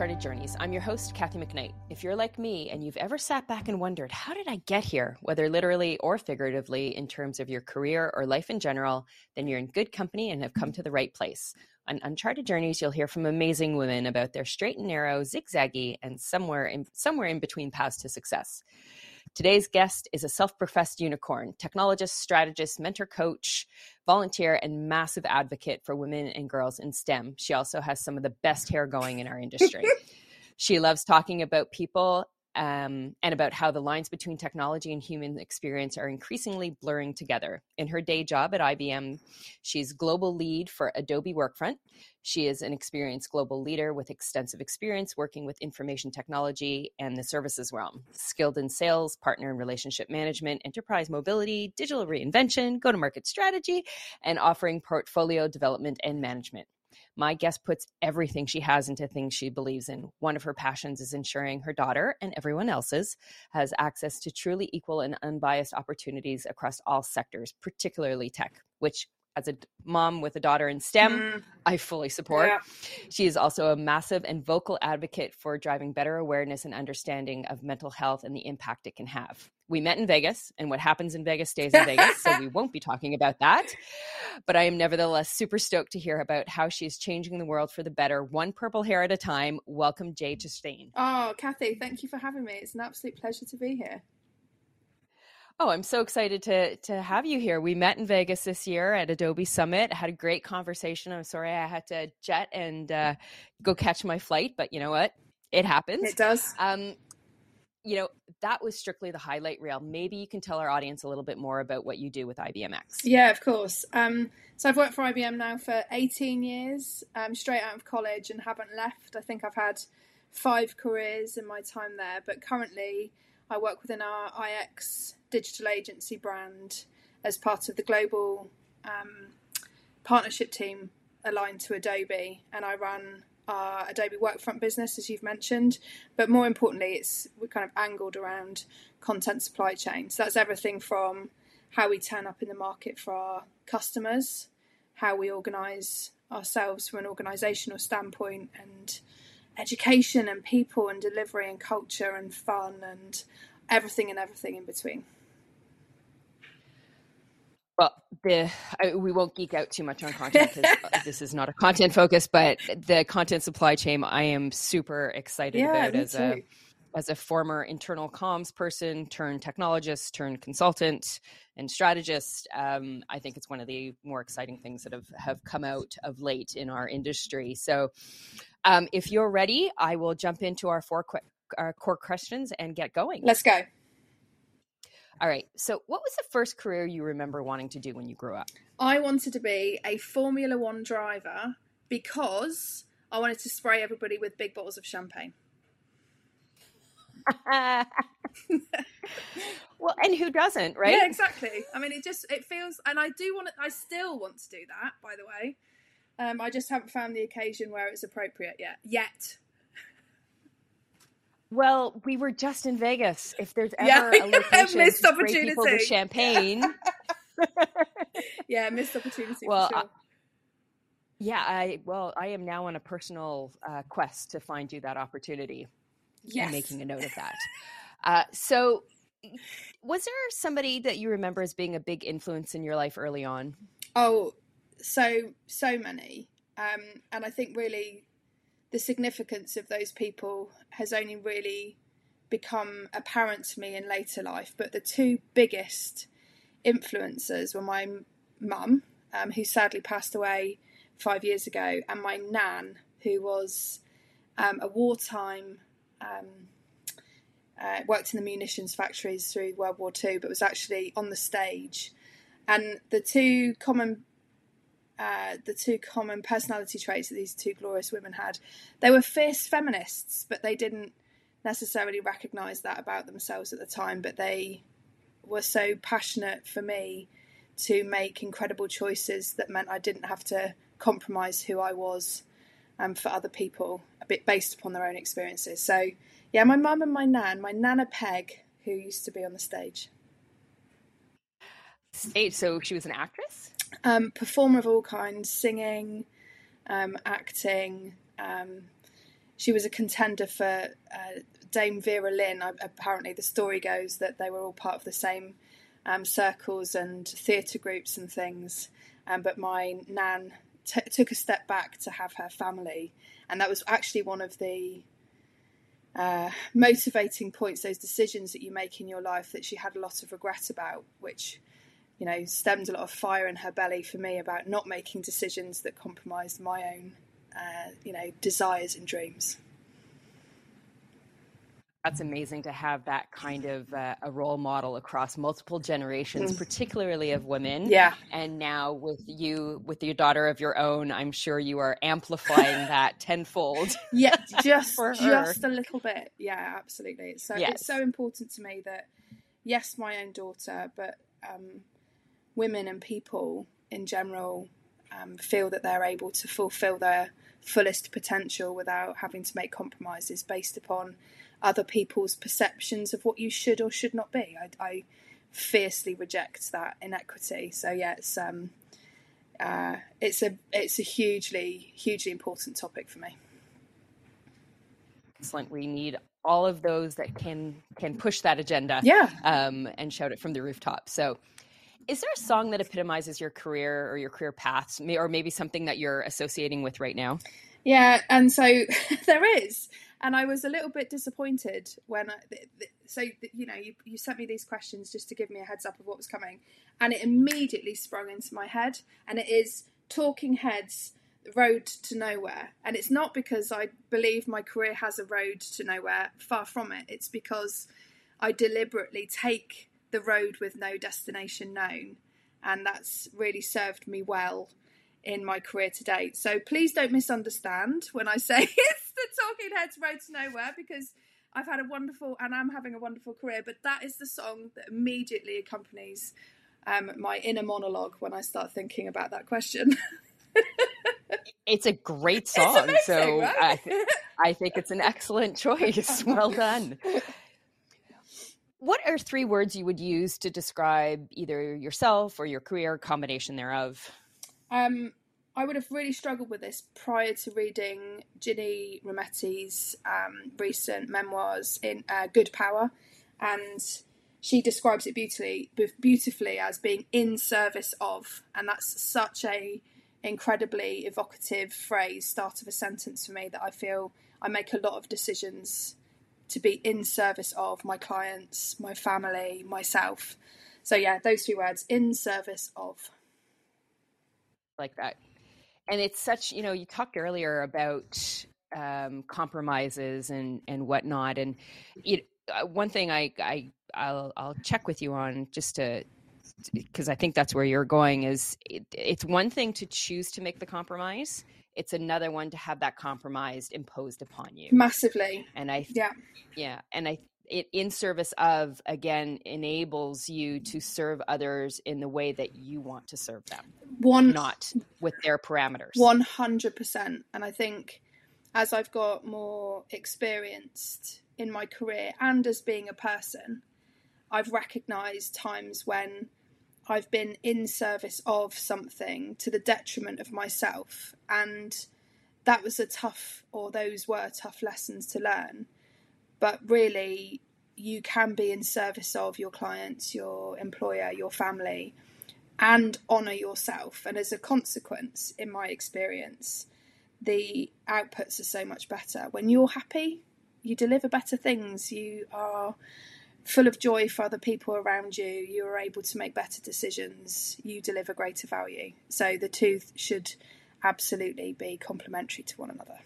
Uncharted Journeys. I'm your host, Kathy McKnight. If you're like me and you've ever sat back and wondered, how did I get here, whether literally or figuratively in terms of your career or life in general, then you're in good company and have come to the right place. On Uncharted Journeys, you'll hear from amazing women about their straight and narrow, zigzaggy, and somewhere in, somewhere in between paths to success. Today's guest is a self professed unicorn, technologist, strategist, mentor coach, volunteer, and massive advocate for women and girls in STEM. She also has some of the best hair going in our industry. she loves talking about people um, and about how the lines between technology and human experience are increasingly blurring together. In her day job at IBM, she's global lead for Adobe Workfront. She is an experienced global leader with extensive experience working with information technology and the services realm, skilled in sales, partner and relationship management, enterprise mobility, digital reinvention, go to market strategy, and offering portfolio development and management. My guest puts everything she has into things she believes in. One of her passions is ensuring her daughter and everyone else's has access to truly equal and unbiased opportunities across all sectors, particularly tech, which as a mom with a daughter in STEM, mm. I fully support. Yeah. She is also a massive and vocal advocate for driving better awareness and understanding of mental health and the impact it can have. We met in Vegas, and what happens in Vegas stays in Vegas, so we won't be talking about that. But I am nevertheless super stoked to hear about how she is changing the world for the better, one purple hair at a time. Welcome, Jay Trestain. Oh, Kathy, thank you for having me. It's an absolute pleasure to be here. Oh, I'm so excited to to have you here. We met in Vegas this year at Adobe Summit. Had a great conversation. I'm sorry I had to jet and uh, go catch my flight, but you know what? It happens. It does. Um, you know, that was strictly the highlight reel. Maybe you can tell our audience a little bit more about what you do with IBM iX. Yeah, of course. Um, so I've worked for IBM now for 18 years, um, straight out of college, and haven't left. I think I've had five careers in my time there, but currently I work within our iX digital agency brand as part of the global um, partnership team aligned to Adobe, and I run our Adobe Workfront business, as you've mentioned. But more importantly, it's we're kind of angled around content supply chain. So that's everything from how we turn up in the market for our customers, how we organise ourselves from an organisational standpoint, and education and people and delivery and culture and fun and everything and everything in between. Well, the I, we won't geek out too much on content because uh, this is not a content focus, but the content supply chain I am super excited yeah, about as too. a as a former internal comms person turned technologist turned consultant and strategist um, i think it's one of the more exciting things that have, have come out of late in our industry so um, if you're ready, I will jump into our four qu- our core questions and get going. Let's go. All right. So, what was the first career you remember wanting to do when you grew up? I wanted to be a Formula One driver because I wanted to spray everybody with big bottles of champagne. well, and who doesn't, right? Yeah, exactly. I mean, it just it feels, and I do want to. I still want to do that. By the way, um, I just haven't found the occasion where it's appropriate yet. Yet. Well, we were just in Vegas. If there's ever yeah, a location missed to opportunity. people with champagne. yeah, missed opportunity. Well, sure. uh, yeah, I well, I am now on a personal uh, quest to find you that opportunity. Yes, I'm making a note of that. Uh, so, was there somebody that you remember as being a big influence in your life early on? Oh, so so many, um, and I think really the significance of those people has only really become apparent to me in later life. But the two biggest influencers were my mum, um, who sadly passed away five years ago, and my nan, who was um, a wartime. Um, uh, worked in the munitions factories through World War II, but was actually on the stage. And the two common uh, the two common personality traits that these two glorious women had. They were fierce feminists, but they didn't necessarily recognize that about themselves at the time. But they were so passionate for me to make incredible choices that meant I didn't have to compromise who I was um, for other people, a bit based upon their own experiences. So, yeah, my mum and my nan, my nana Peg, who used to be on the stage. Stage, so she was an actress? Um, performer of all kinds, singing, um, acting. Um, she was a contender for uh, Dame Vera Lynn. I, apparently, the story goes that they were all part of the same um, circles and theatre groups and things. Um, but my nan t- took a step back to have her family, and that was actually one of the uh, motivating points, those decisions that you make in your life that she had a lot of regret about, which you know stemmed a lot of fire in her belly for me about not making decisions that compromised my own, uh, you know, desires and dreams that's amazing to have that kind of uh, a role model across multiple generations, mm. particularly of women. Yeah. And now with you, with your daughter of your own, I'm sure you are amplifying that tenfold. Yeah, just just a little bit. Yeah, absolutely. It's so yes. it's so important to me that yes, my own daughter, but um, women and people in general um, feel that they're able to fulfill their fullest potential without having to make compromises based upon other people's perceptions of what you should or should not be. I, I fiercely reject that inequity. So yeah, it's um, uh, it's a it's a hugely hugely important topic for me. Excellent. We need all of those that can can push that agenda. Yeah. Um, and shout it from the rooftop. So. Is there a song that epitomizes your career or your career paths, or maybe something that you're associating with right now? Yeah, and so there is. And I was a little bit disappointed when I, so you know you, you sent me these questions just to give me a heads up of what was coming, and it immediately sprung into my head, and it is Talking Heads road to nowhere. And it's not because i believe my career has a road to nowhere. Far from it. It's because i deliberately take the road with no destination known and that's really served me well in my career to date. So please don't misunderstand when I say it's the Talking Heads Road to Nowhere because I've had a wonderful and I'm having a wonderful career, but that is the song that immediately accompanies um, my inner monologue when I start thinking about that question. it's a great song, amazing, so right? I, th- I think it's an excellent choice. Well done. What are three words you would use to describe either yourself or your career, combination thereof? Um, I would have really struggled with this prior to reading Ginny Rometty's um, recent memoirs in uh, Good Power, and she describes it beautifully, beautifully as being in service of, and that's such a incredibly evocative phrase, start of a sentence for me that I feel I make a lot of decisions to be in service of my clients, my family, myself. So yeah, those two words, in service of like that. And it's such, you know, you talked earlier about um, compromises and and whatnot, and it, uh, one thing I I I'll I'll check with you on just to because I think that's where you're going is it, it's one thing to choose to make the compromise it's another one to have that compromise imposed upon you. Massively. And i yeah. Yeah and i it in service of again enables you to serve others in the way that you want to serve them one not with their parameters. 100% and i think as i've got more experienced in my career and as being a person i've recognized times when i've been in service of something to the detriment of myself and that was a tough or those were tough lessons to learn but really you can be in service of your clients, your employer, your family, and honor yourself. And as a consequence, in my experience, the outputs are so much better. When you're happy, you deliver better things. You are full of joy for other people around you. You are able to make better decisions. You deliver greater value. So the two should absolutely be complementary to one another.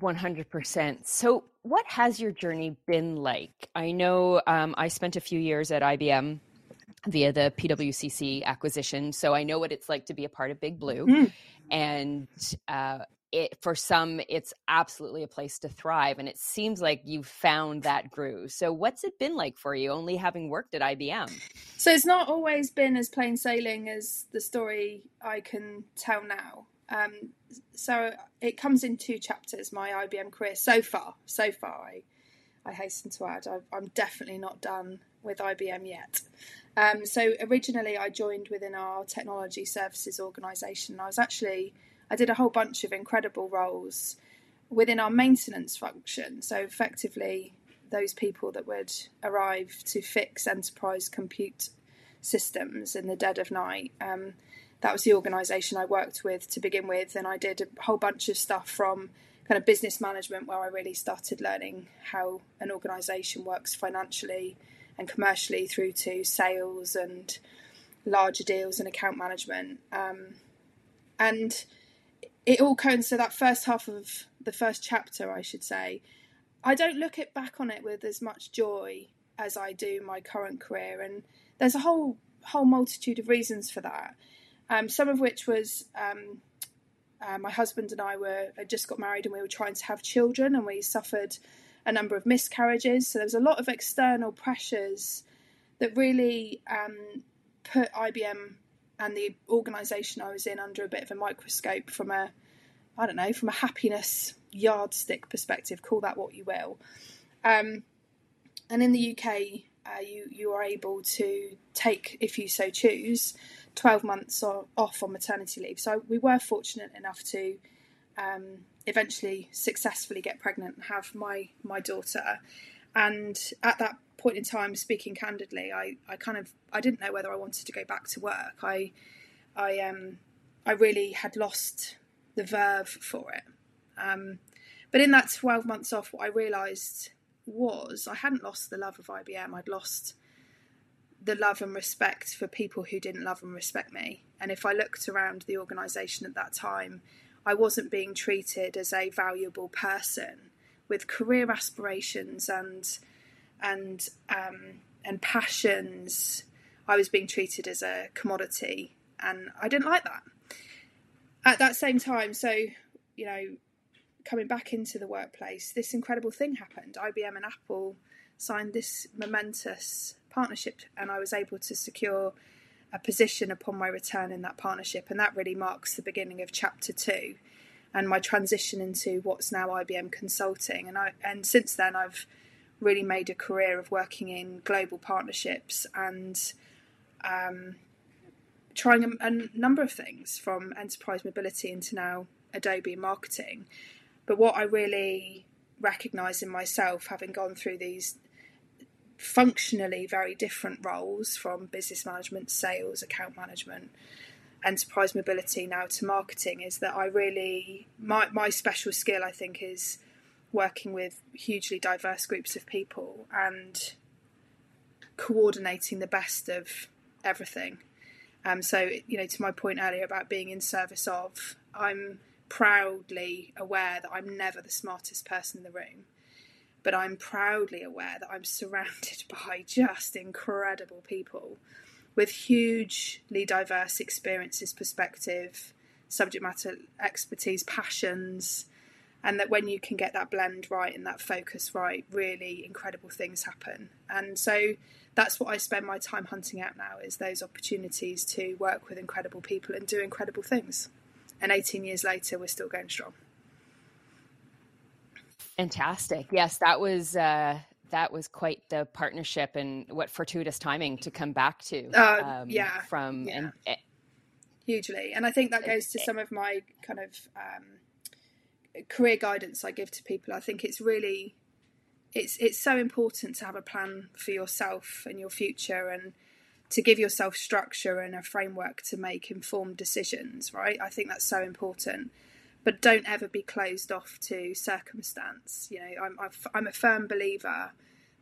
100%. So, what has your journey been like? I know um, I spent a few years at IBM via the PWCC acquisition, so I know what it's like to be a part of Big Blue. Mm. And uh, it, for some, it's absolutely a place to thrive. And it seems like you've found that groove. So, what's it been like for you, only having worked at IBM? So, it's not always been as plain sailing as the story I can tell now. Um, so it comes in two chapters. My IBM career so far. So far, I, I hasten to add, I, am definitely not done with IBM yet. Um, so originally, I joined within our technology services organisation. I was actually I did a whole bunch of incredible roles within our maintenance function. So effectively, those people that would arrive to fix enterprise compute systems in the dead of night. Um, that was the organisation I worked with to begin with, and I did a whole bunch of stuff from kind of business management where I really started learning how an organisation works financially and commercially through to sales and larger deals and account management. Um, and it all comes so that first half of the first chapter, I should say, I don't look it back on it with as much joy as I do my current career, and there's a whole whole multitude of reasons for that. Um, some of which was um, uh, my husband and I were had just got married and we were trying to have children, and we suffered a number of miscarriages. So there was a lot of external pressures that really um, put IBM and the organisation I was in under a bit of a microscope from a I don't know from a happiness yardstick perspective. Call that what you will. Um, and in the UK, uh, you you are able to take, if you so choose, 12 months off on maternity leave. So we were fortunate enough to um, eventually successfully get pregnant and have my my daughter. And at that point in time, speaking candidly, I, I kind of I didn't know whether I wanted to go back to work. I I um I really had lost the verve for it. Um, but in that 12 months off, what I realised was I hadn't lost the love of IBM. I'd lost the love and respect for people who didn't love and respect me. And if I looked around the organisation at that time, I wasn't being treated as a valuable person with career aspirations and and um, and passions. I was being treated as a commodity, and I didn't like that. At that same time, so you know, coming back into the workplace, this incredible thing happened. IBM and Apple signed this momentous partnership, and I was able to secure a position upon my return in that partnership, and that really marks the beginning of chapter two and my transition into what's now IBM Consulting. And I and since then, I've really made a career of working in global partnerships and um, trying a, a, number of things from enterprise mobility into now Adobe marketing. But what I really recognize in myself, having gone through these functionally very different roles from business management, sales, account management, enterprise mobility now to marketing, is that I really, my, my special skill, I think, is working with hugely diverse groups of people and coordinating the best of everything. Um, so, you know, to my point earlier about being in service of, I'm proudly aware that I'm never the smartest person in the room, but I'm proudly aware that I'm surrounded by just incredible people with hugely diverse experiences, perspective, subject matter expertise, passions, and that when you can get that blend right and that focus right, really incredible things happen. And so that's what I spend my time hunting out now is those opportunities to work with incredible people and do incredible things and 18 years later, we're still going strong. Fantastic. Yes, that was uh, that was quite the partnership, and what fortuitous timing to come back to. Uh, um, yeah, from yeah. And, hugely, and I think that goes to some of my kind of um, career guidance I give to people. I think it's really it's it's so important to have a plan for yourself and your future and to give yourself structure and a framework to make informed decisions, right? I think that's so important. But don't ever be closed off to circumstance. You know, I'm, I'm a firm believer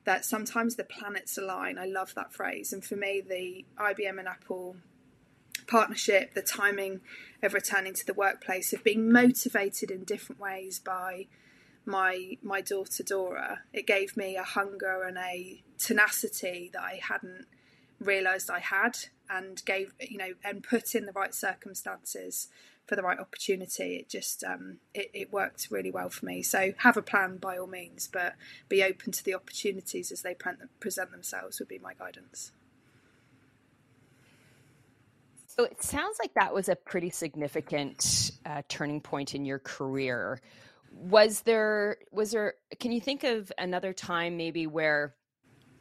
that sometimes the planets align. I love that phrase. And for me, the IBM and Apple partnership, the timing of returning to the workplace, of being motivated in different ways by my my daughter Dora, it gave me a hunger and a tenacity that I hadn't realised I had and gave you know and put in the right circumstances for the right opportunity. It just um, it, it worked really well for me. So have a plan by all means but be open to the opportunities as they present themselves would be my guidance so it sounds like that was a pretty significant uh, turning point in your career. Was there was there can you think of another time maybe where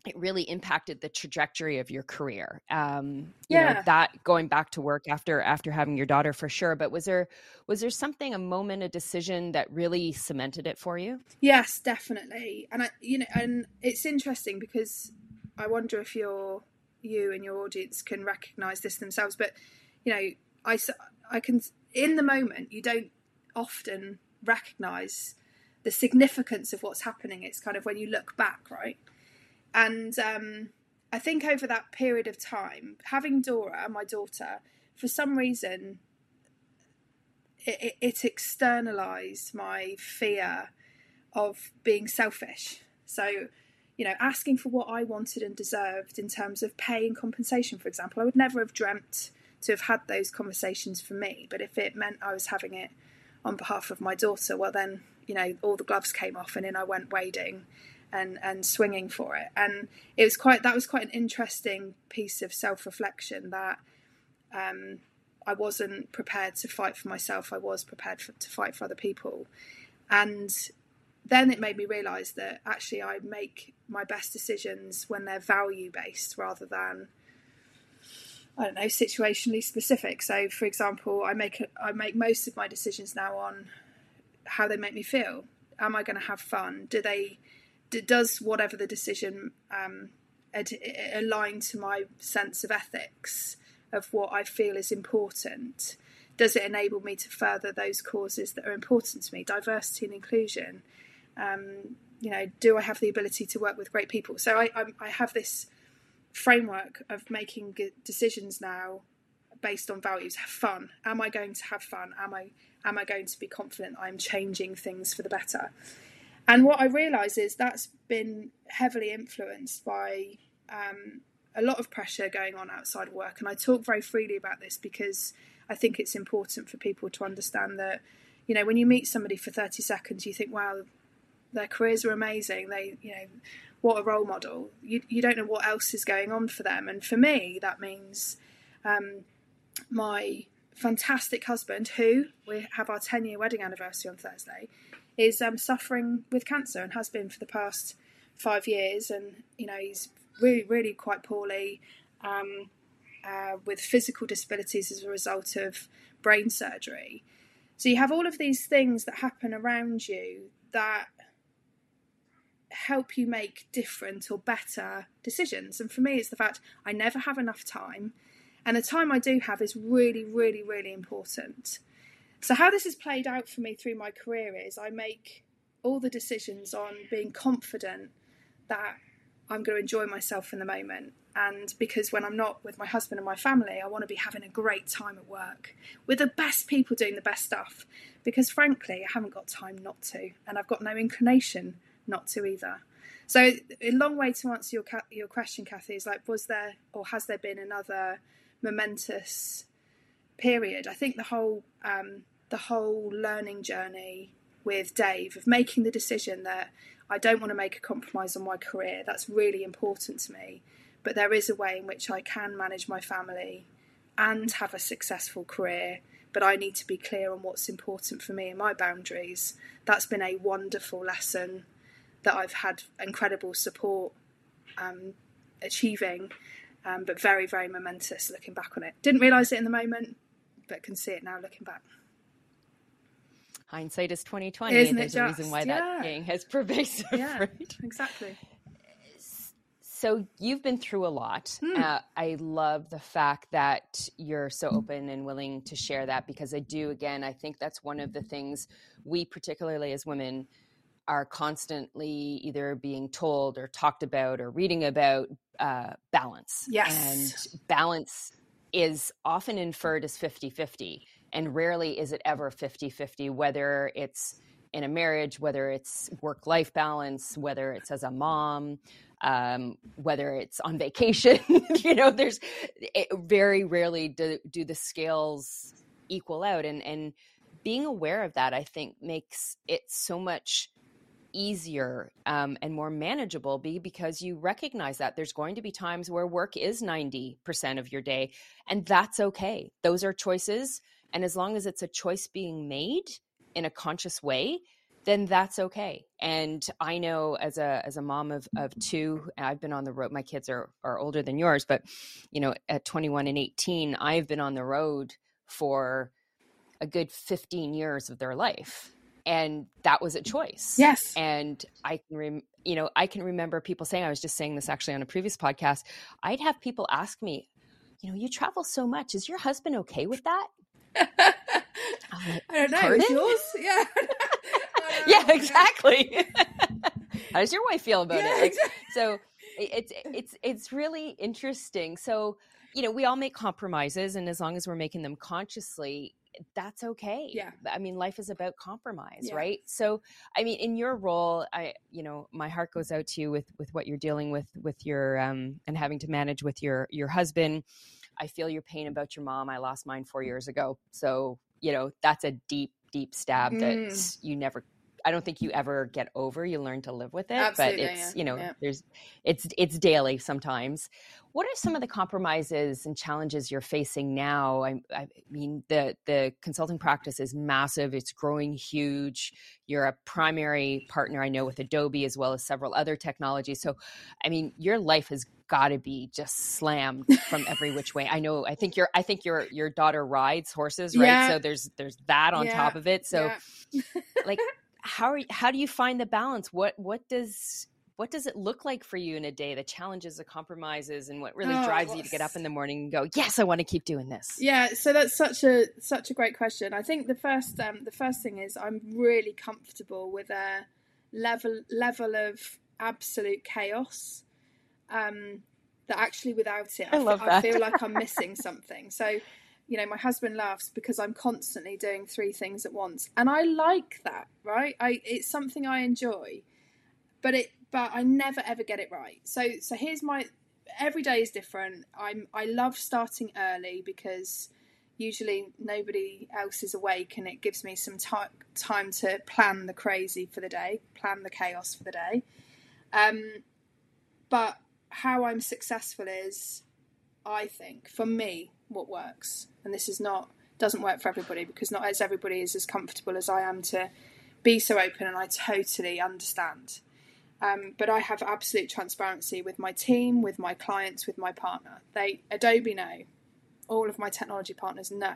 it really impacted the trajectory of your career? Um you yeah. know that going back to work after after having your daughter for sure but was there was there something a moment a decision that really cemented it for you? Yes definitely. And i you know and it's interesting because i wonder if you're you and your audience can recognize this themselves. But you know i i can in the moment you don't often recognize the significance of what's happening. It's kind of when you look back right? And um, I think over that period of time, having Dora, my daughter, for some reason, it, it externalized my fear of being selfish. So, you know, asking for what I wanted and deserved in terms of pay and compensation, for example, I would never have dreamt to have had those conversations for me. But if it meant I was having it on behalf of my daughter, well, then, you know, all the gloves came off and in I went wading and and swinging for it. And it was quite that was quite an interesting piece of self reflection that um, I wasn't prepared to fight for myself. I was prepared for, to fight for other people, and then it made me realise that actually I make my best decisions when they're value based rather than I don't know situationally specific. So, for example, I make I make most of my decisions now on how they make me feel. Am I going to have fun? Do they does whatever the decision um, ad- align to my sense of ethics of what I feel is important? Does it enable me to further those causes that are important to me, diversity and inclusion? Um, you know, do I have the ability to work with great people? So I, I, I have this framework of making decisions now based on values. Have fun. Am I going to have fun? Am I am I going to be confident I'm changing things for the better? And what I realise is that's been heavily influenced by um, a lot of pressure going on outside of work. And I talk very freely about this because I think it's important for people to understand that, you know, when you meet somebody for 30 seconds, you think, wow, their careers are amazing. They, you know, what a role model. You, you don't know what else is going on for them. And for me, that means um, my fantastic husband, who we have our 10 year wedding anniversary on Thursday, is um, suffering with cancer and has been for the past five years. And, you know, he's really, really quite poorly um, uh, with physical disabilities as a result of brain surgery. So you have all of these things that happen around you that help you make different or better decisions. And for me, it's the fact I never have enough time. And the time I do have is really, really, really important. So, how this has played out for me through my career is I make all the decisions on being confident that I'm going to enjoy myself in the moment. And because when I'm not with my husband and my family, I want to be having a great time at work with the best people doing the best stuff. Because frankly, I haven't got time not to, and I've got no inclination not to either. So, a long way to answer your your question, Kathy, is like, was there or has there been another momentous period? I think the whole um, the whole learning journey with Dave of making the decision that I don't want to make a compromise on my career. That's really important to me. But there is a way in which I can manage my family and have a successful career. But I need to be clear on what's important for me and my boundaries. That's been a wonderful lesson that I've had incredible support um, achieving, um, but very, very momentous looking back on it. Didn't realise it in the moment, but can see it now looking back hindsight is 2020 Isn't there's a just? reason why yeah. that saying has pervasive yeah, right? exactly so you've been through a lot mm. uh, i love the fact that you're so open and willing to share that because i do again i think that's one of the things we particularly as women are constantly either being told or talked about or reading about uh, balance. Yes. and balance is often inferred as 50-50 and rarely is it ever 50-50 whether it's in a marriage whether it's work life balance whether it's as a mom um, whether it's on vacation you know there's it, very rarely do, do the scales equal out. And and being aware of that i think makes it so much easier um, and more manageable be because you recognize that there's going to be times where work is 90% of your day and that's okay those are choices and as long as it's a choice being made in a conscious way, then that's okay. And I know as a as a mom of of two, I've been on the road. My kids are are older than yours, but you know, at 21 and 18, I've been on the road for a good 15 years of their life. And that was a choice. Yes. And I can rem- you know, I can remember people saying I was just saying this actually on a previous podcast. I'd have people ask me, you know, you travel so much. Is your husband okay with that? like, I don't know. Pardon? yours? Yeah. yeah, exactly. How does your wife feel about yeah, it? Exactly. So it's it's it's really interesting. So you know, we all make compromises, and as long as we're making them consciously, that's okay. Yeah. I mean, life is about compromise, yeah. right? So, I mean, in your role, I, you know, my heart goes out to you with with what you're dealing with with your um and having to manage with your your husband. I feel your pain about your mom. I lost mine four years ago, so you know that's a deep, deep stab that mm. you never I don't think you ever get over. You learn to live with it, Absolutely, but it's yeah. you know yeah. there's it's it's daily sometimes. What are some of the compromises and challenges you're facing now? I, I mean the the consulting practice is massive. It's growing huge. You're a primary partner, I know, with Adobe as well as several other technologies. So, I mean, your life has got to be just slammed from every which way. I know. I think your I think your your daughter rides horses, right? Yeah. So there's there's that on top of it. So, like how are, how do you find the balance? What what does what does it look like for you in a day? The challenges, the compromises, and what really oh, drives you to get up in the morning and go, "Yes, I want to keep doing this." Yeah, so that's such a such a great question. I think the first um, the first thing is I'm really comfortable with a level level of absolute chaos. Um, that actually without it, I, I, love that. I feel like I'm missing something. So you know, my husband laughs because I'm constantly doing three things at once, and I like that, right? I it's something I enjoy, but it but I never ever get it right. So so here's my every day is different. I'm I love starting early because usually nobody else is awake and it gives me some time time to plan the crazy for the day, plan the chaos for the day. Um, but how I'm successful is, I think, for me, what works and this is not doesn't work for everybody because not as everybody is as comfortable as I am to be so open, and I totally understand. Um, but I have absolute transparency with my team, with my clients, with my partner. They Adobe know, all of my technology partners know.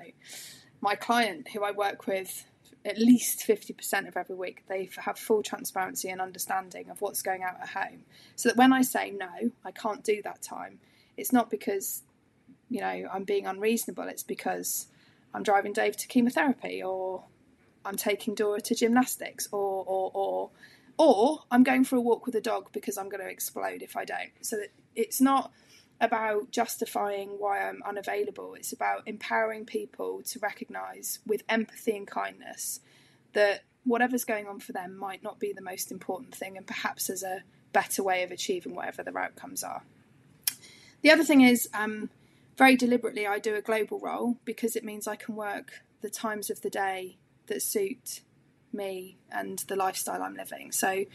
My client, who I work with at least 50% of every week, they have full transparency and understanding of what's going out at home. So that when I say no, I can't do that time, it's not because you know, I'm being unreasonable, it's because I'm driving Dave to chemotherapy or I'm taking Dora to gymnastics or or or or I'm going for a walk with a dog because I'm going to explode if I don't. So that it's not about justifying why I'm unavailable. It's about empowering people to recognize with empathy and kindness that whatever's going on for them might not be the most important thing and perhaps there's a better way of achieving whatever their outcomes are. The other thing is um, very deliberately, I do a global role because it means I can work the times of the day that suit me and the lifestyle I'm living. So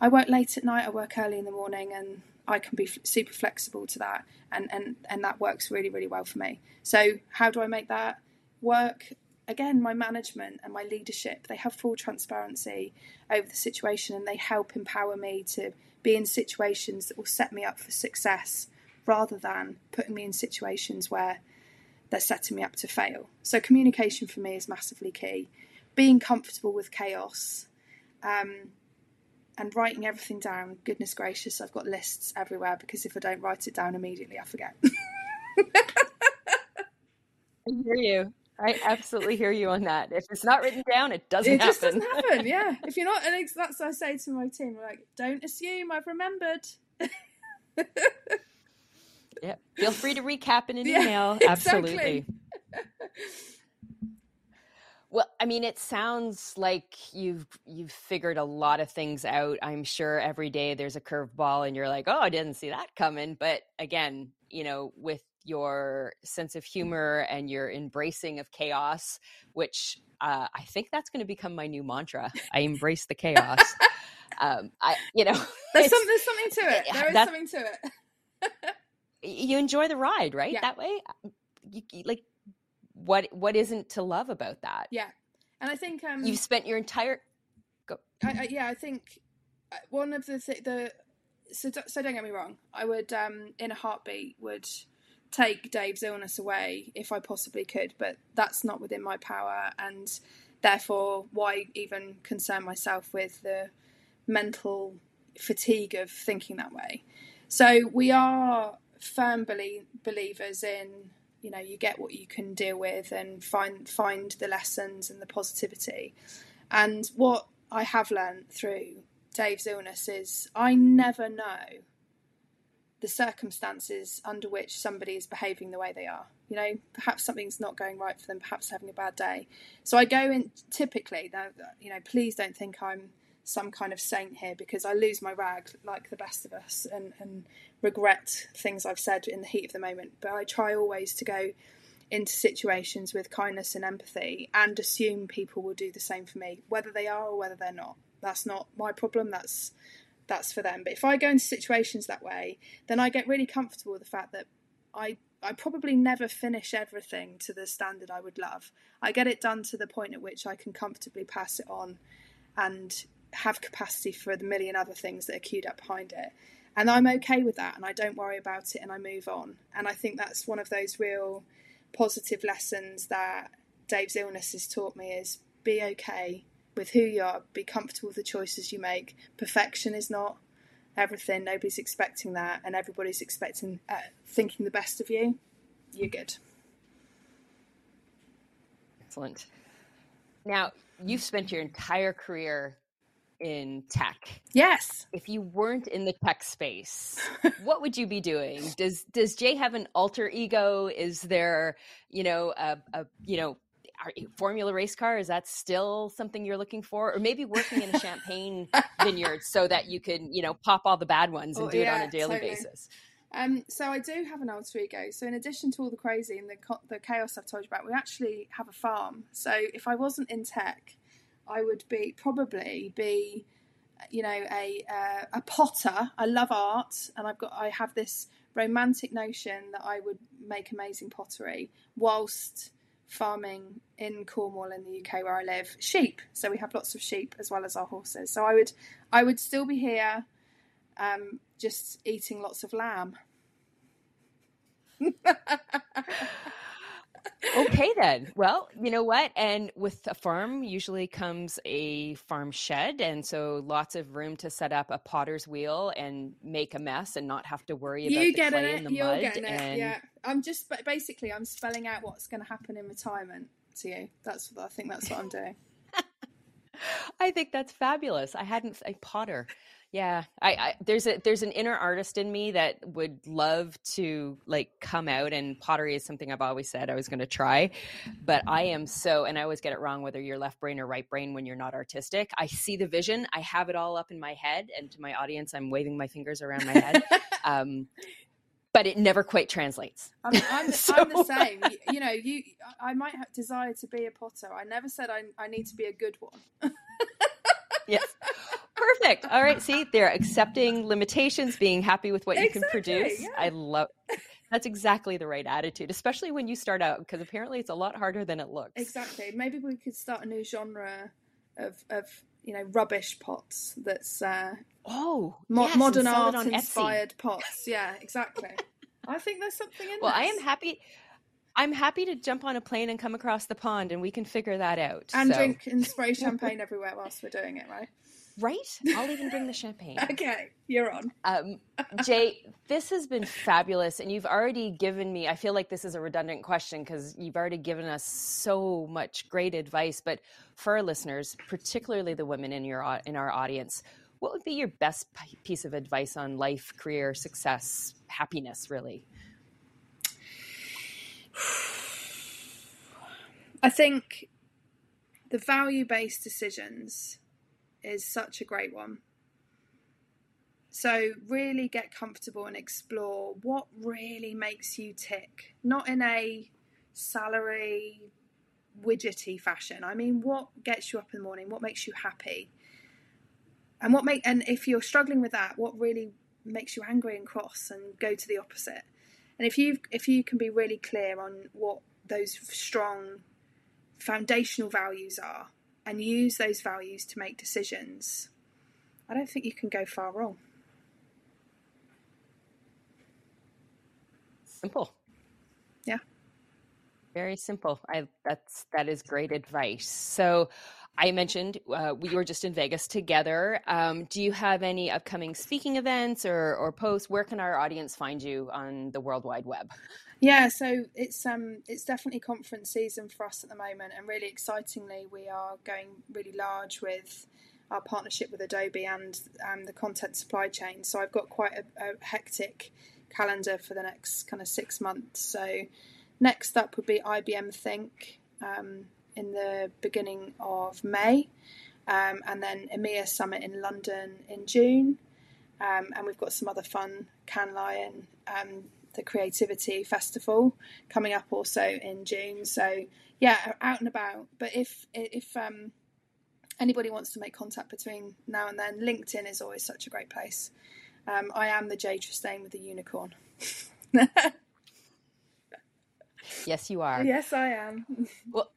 I work late at night, I work early in the morning, and I can be super flexible to that, and and and that works really really well for me. So how do I make that work? Again, my management and my leadership, they have full transparency over the situation and they help empower me to be in situations that will set me up for success rather than putting me in situations where they're setting me up to fail. So, communication for me is massively key. Being comfortable with chaos um, and writing everything down. Goodness gracious, I've got lists everywhere because if I don't write it down immediately, I forget. I hear you. I absolutely hear you on that. If it's not written down, it doesn't it happen. It just doesn't happen, yeah. If you're not, and that's what I say to my team, like, don't assume I've remembered. Yeah. Feel free to recap in an yeah, email. Exactly. Absolutely. Well, I mean, it sounds like you've you've figured a lot of things out. I'm sure every day there's a curveball, and you're like, "Oh, I didn't see that coming." But again, you know, with your sense of humor and your embracing of chaos, which uh, I think that's going to become my new mantra. I embrace the chaos. um, I, you know, there's, some, there's something to it. There is something to it you enjoy the ride, right? Yeah. That way, you, like what what isn't to love about that? Yeah, and I think um, you've spent your entire. Go. I, I, yeah, I think uh, one of the th- the so, so don't get me wrong. I would, um, in a heartbeat, would take Dave's illness away if I possibly could, but that's not within my power, and therefore, why even concern myself with the mental fatigue of thinking that way? So we are firm belie- believers in you know you get what you can deal with and find find the lessons and the positivity. And what i have learned through dave's illness is i never know the circumstances under which somebody is behaving the way they are. You know perhaps something's not going right for them perhaps having a bad day. So i go in typically you know please don't think i'm some kind of saint here because I lose my rag like the best of us and, and regret things I've said in the heat of the moment. But I try always to go into situations with kindness and empathy and assume people will do the same for me, whether they are or whether they're not. That's not my problem. That's that's for them. But if I go into situations that way, then I get really comfortable with the fact that I I probably never finish everything to the standard I would love. I get it done to the point at which I can comfortably pass it on and have capacity for the million other things that are queued up behind it. And I'm okay with that and I don't worry about it and I move on. And I think that's one of those real positive lessons that Dave's illness has taught me is be okay with who you are, be comfortable with the choices you make. Perfection is not everything. Nobody's expecting that, and everybody's expecting uh, thinking the best of you. You're good. Excellent. Now, you've spent your entire career in tech. Yes. If you weren't in the tech space, what would you be doing? Does does Jay have an alter ego? Is there, you know, a, a you know, formula race car is that still something you're looking for or maybe working in a champagne vineyard so that you can you know pop all the bad ones and oh, do yeah, it on a daily totally. basis um, so I do have an alter ego. So in addition to all the crazy and the the chaos I've told you about, we actually have a farm. So if I wasn't in tech, I would be probably be, you know, a uh, a potter. I love art, and I've got I have this romantic notion that I would make amazing pottery whilst farming in Cornwall in the UK where I live sheep. So we have lots of sheep as well as our horses. So I would I would still be here, um, just eating lots of lamb. okay then. Well you know what? And with a farm usually comes a farm shed and so lots of room to set up a potter's wheel and make a mess and not have to worry about you the clay it. and the You're mud getting and... it. yeah. I'm just basically i'm spelling out what's going to happen in retirement to you. That's what i think that's what i'm doing I think that's fabulous. I hadn't a potter. Yeah, I, I, there's a there's an inner artist in me that would love to like come out and pottery is something I've always said I was going to try, but I am so and I always get it wrong whether you're left brain or right brain when you're not artistic. I see the vision, I have it all up in my head, and to my audience, I'm waving my fingers around my head. um, but it never quite translates. I'm, I'm, so... I'm, the same. You, you know, you I might have desire to be a potter. I never said I, I need to be a good one. yes. Perfect. All right. See, they're accepting limitations, being happy with what you exactly, can produce. Yeah. I love that's exactly the right attitude, especially when you start out, because apparently it's a lot harder than it looks. Exactly. Maybe we could start a new genre of, of you know, rubbish pots that's uh, oh mo- yes, modern art inspired Etsy. pots. Yeah, exactly. I think there's something in. Well, this. I am happy. I'm happy to jump on a plane and come across the pond, and we can figure that out. And so. drink and spray champagne everywhere whilst we're doing it, right? Right? I'll even bring the champagne. okay, you're on. Um, Jay, this has been fabulous. And you've already given me, I feel like this is a redundant question because you've already given us so much great advice. But for our listeners, particularly the women in, your, in our audience, what would be your best piece of advice on life, career, success, happiness, really? I think the value based decisions is such a great one. So, really get comfortable and explore what really makes you tick, not in a salary widgety fashion. I mean, what gets you up in the morning? What makes you happy? And what make and if you're struggling with that, what really makes you angry and cross and go to the opposite? And if you if you can be really clear on what those strong foundational values are, and use those values to make decisions, I don't think you can go far wrong. Simple. Yeah. Very simple. I that's that is great advice. So I mentioned uh, we were just in Vegas together. Um, do you have any upcoming speaking events or, or posts? Where can our audience find you on the World Wide Web? Yeah, so it's um it's definitely conference season for us at the moment, and really excitingly, we are going really large with our partnership with Adobe and um, the content supply chain. So I've got quite a, a hectic calendar for the next kind of six months. So next up would be IBM Think. Um, in the beginning of May, um, and then EMEA Summit in London in June. Um, and we've got some other fun Cannes Lion, um, the Creativity Festival coming up also in June. So yeah, out and about. But if if um, anybody wants to make contact between now and then, LinkedIn is always such a great place. Um, I am the Jade Trestain with the unicorn. yes, you are. Yes, I am. Well,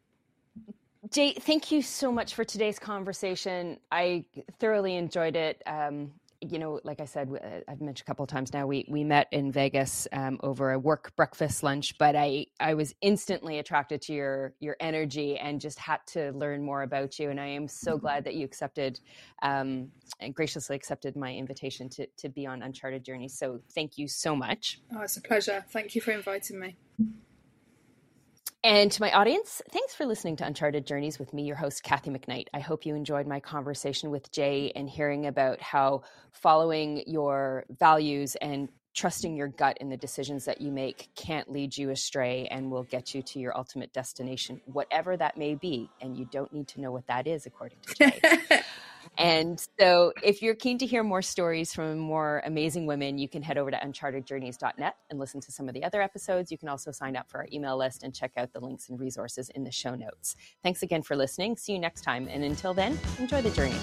Jay, thank you so much for today's conversation. I thoroughly enjoyed it. Um, you know, like I said, uh, I've mentioned a couple of times now. We we met in Vegas um, over a work breakfast lunch, but I I was instantly attracted to your your energy and just had to learn more about you. And I am so glad that you accepted um, and graciously accepted my invitation to to be on Uncharted Journeys. So thank you so much. Oh, it's a pleasure. Thank you for inviting me. And to my audience, thanks for listening to Uncharted Journeys with me, your host, Kathy McKnight. I hope you enjoyed my conversation with Jay and hearing about how following your values and trusting your gut in the decisions that you make can't lead you astray and will get you to your ultimate destination, whatever that may be. And you don't need to know what that is, according to Jay. And so, if you're keen to hear more stories from more amazing women, you can head over to unchartedjourneys.net and listen to some of the other episodes. You can also sign up for our email list and check out the links and resources in the show notes. Thanks again for listening. See you next time. And until then, enjoy the journey.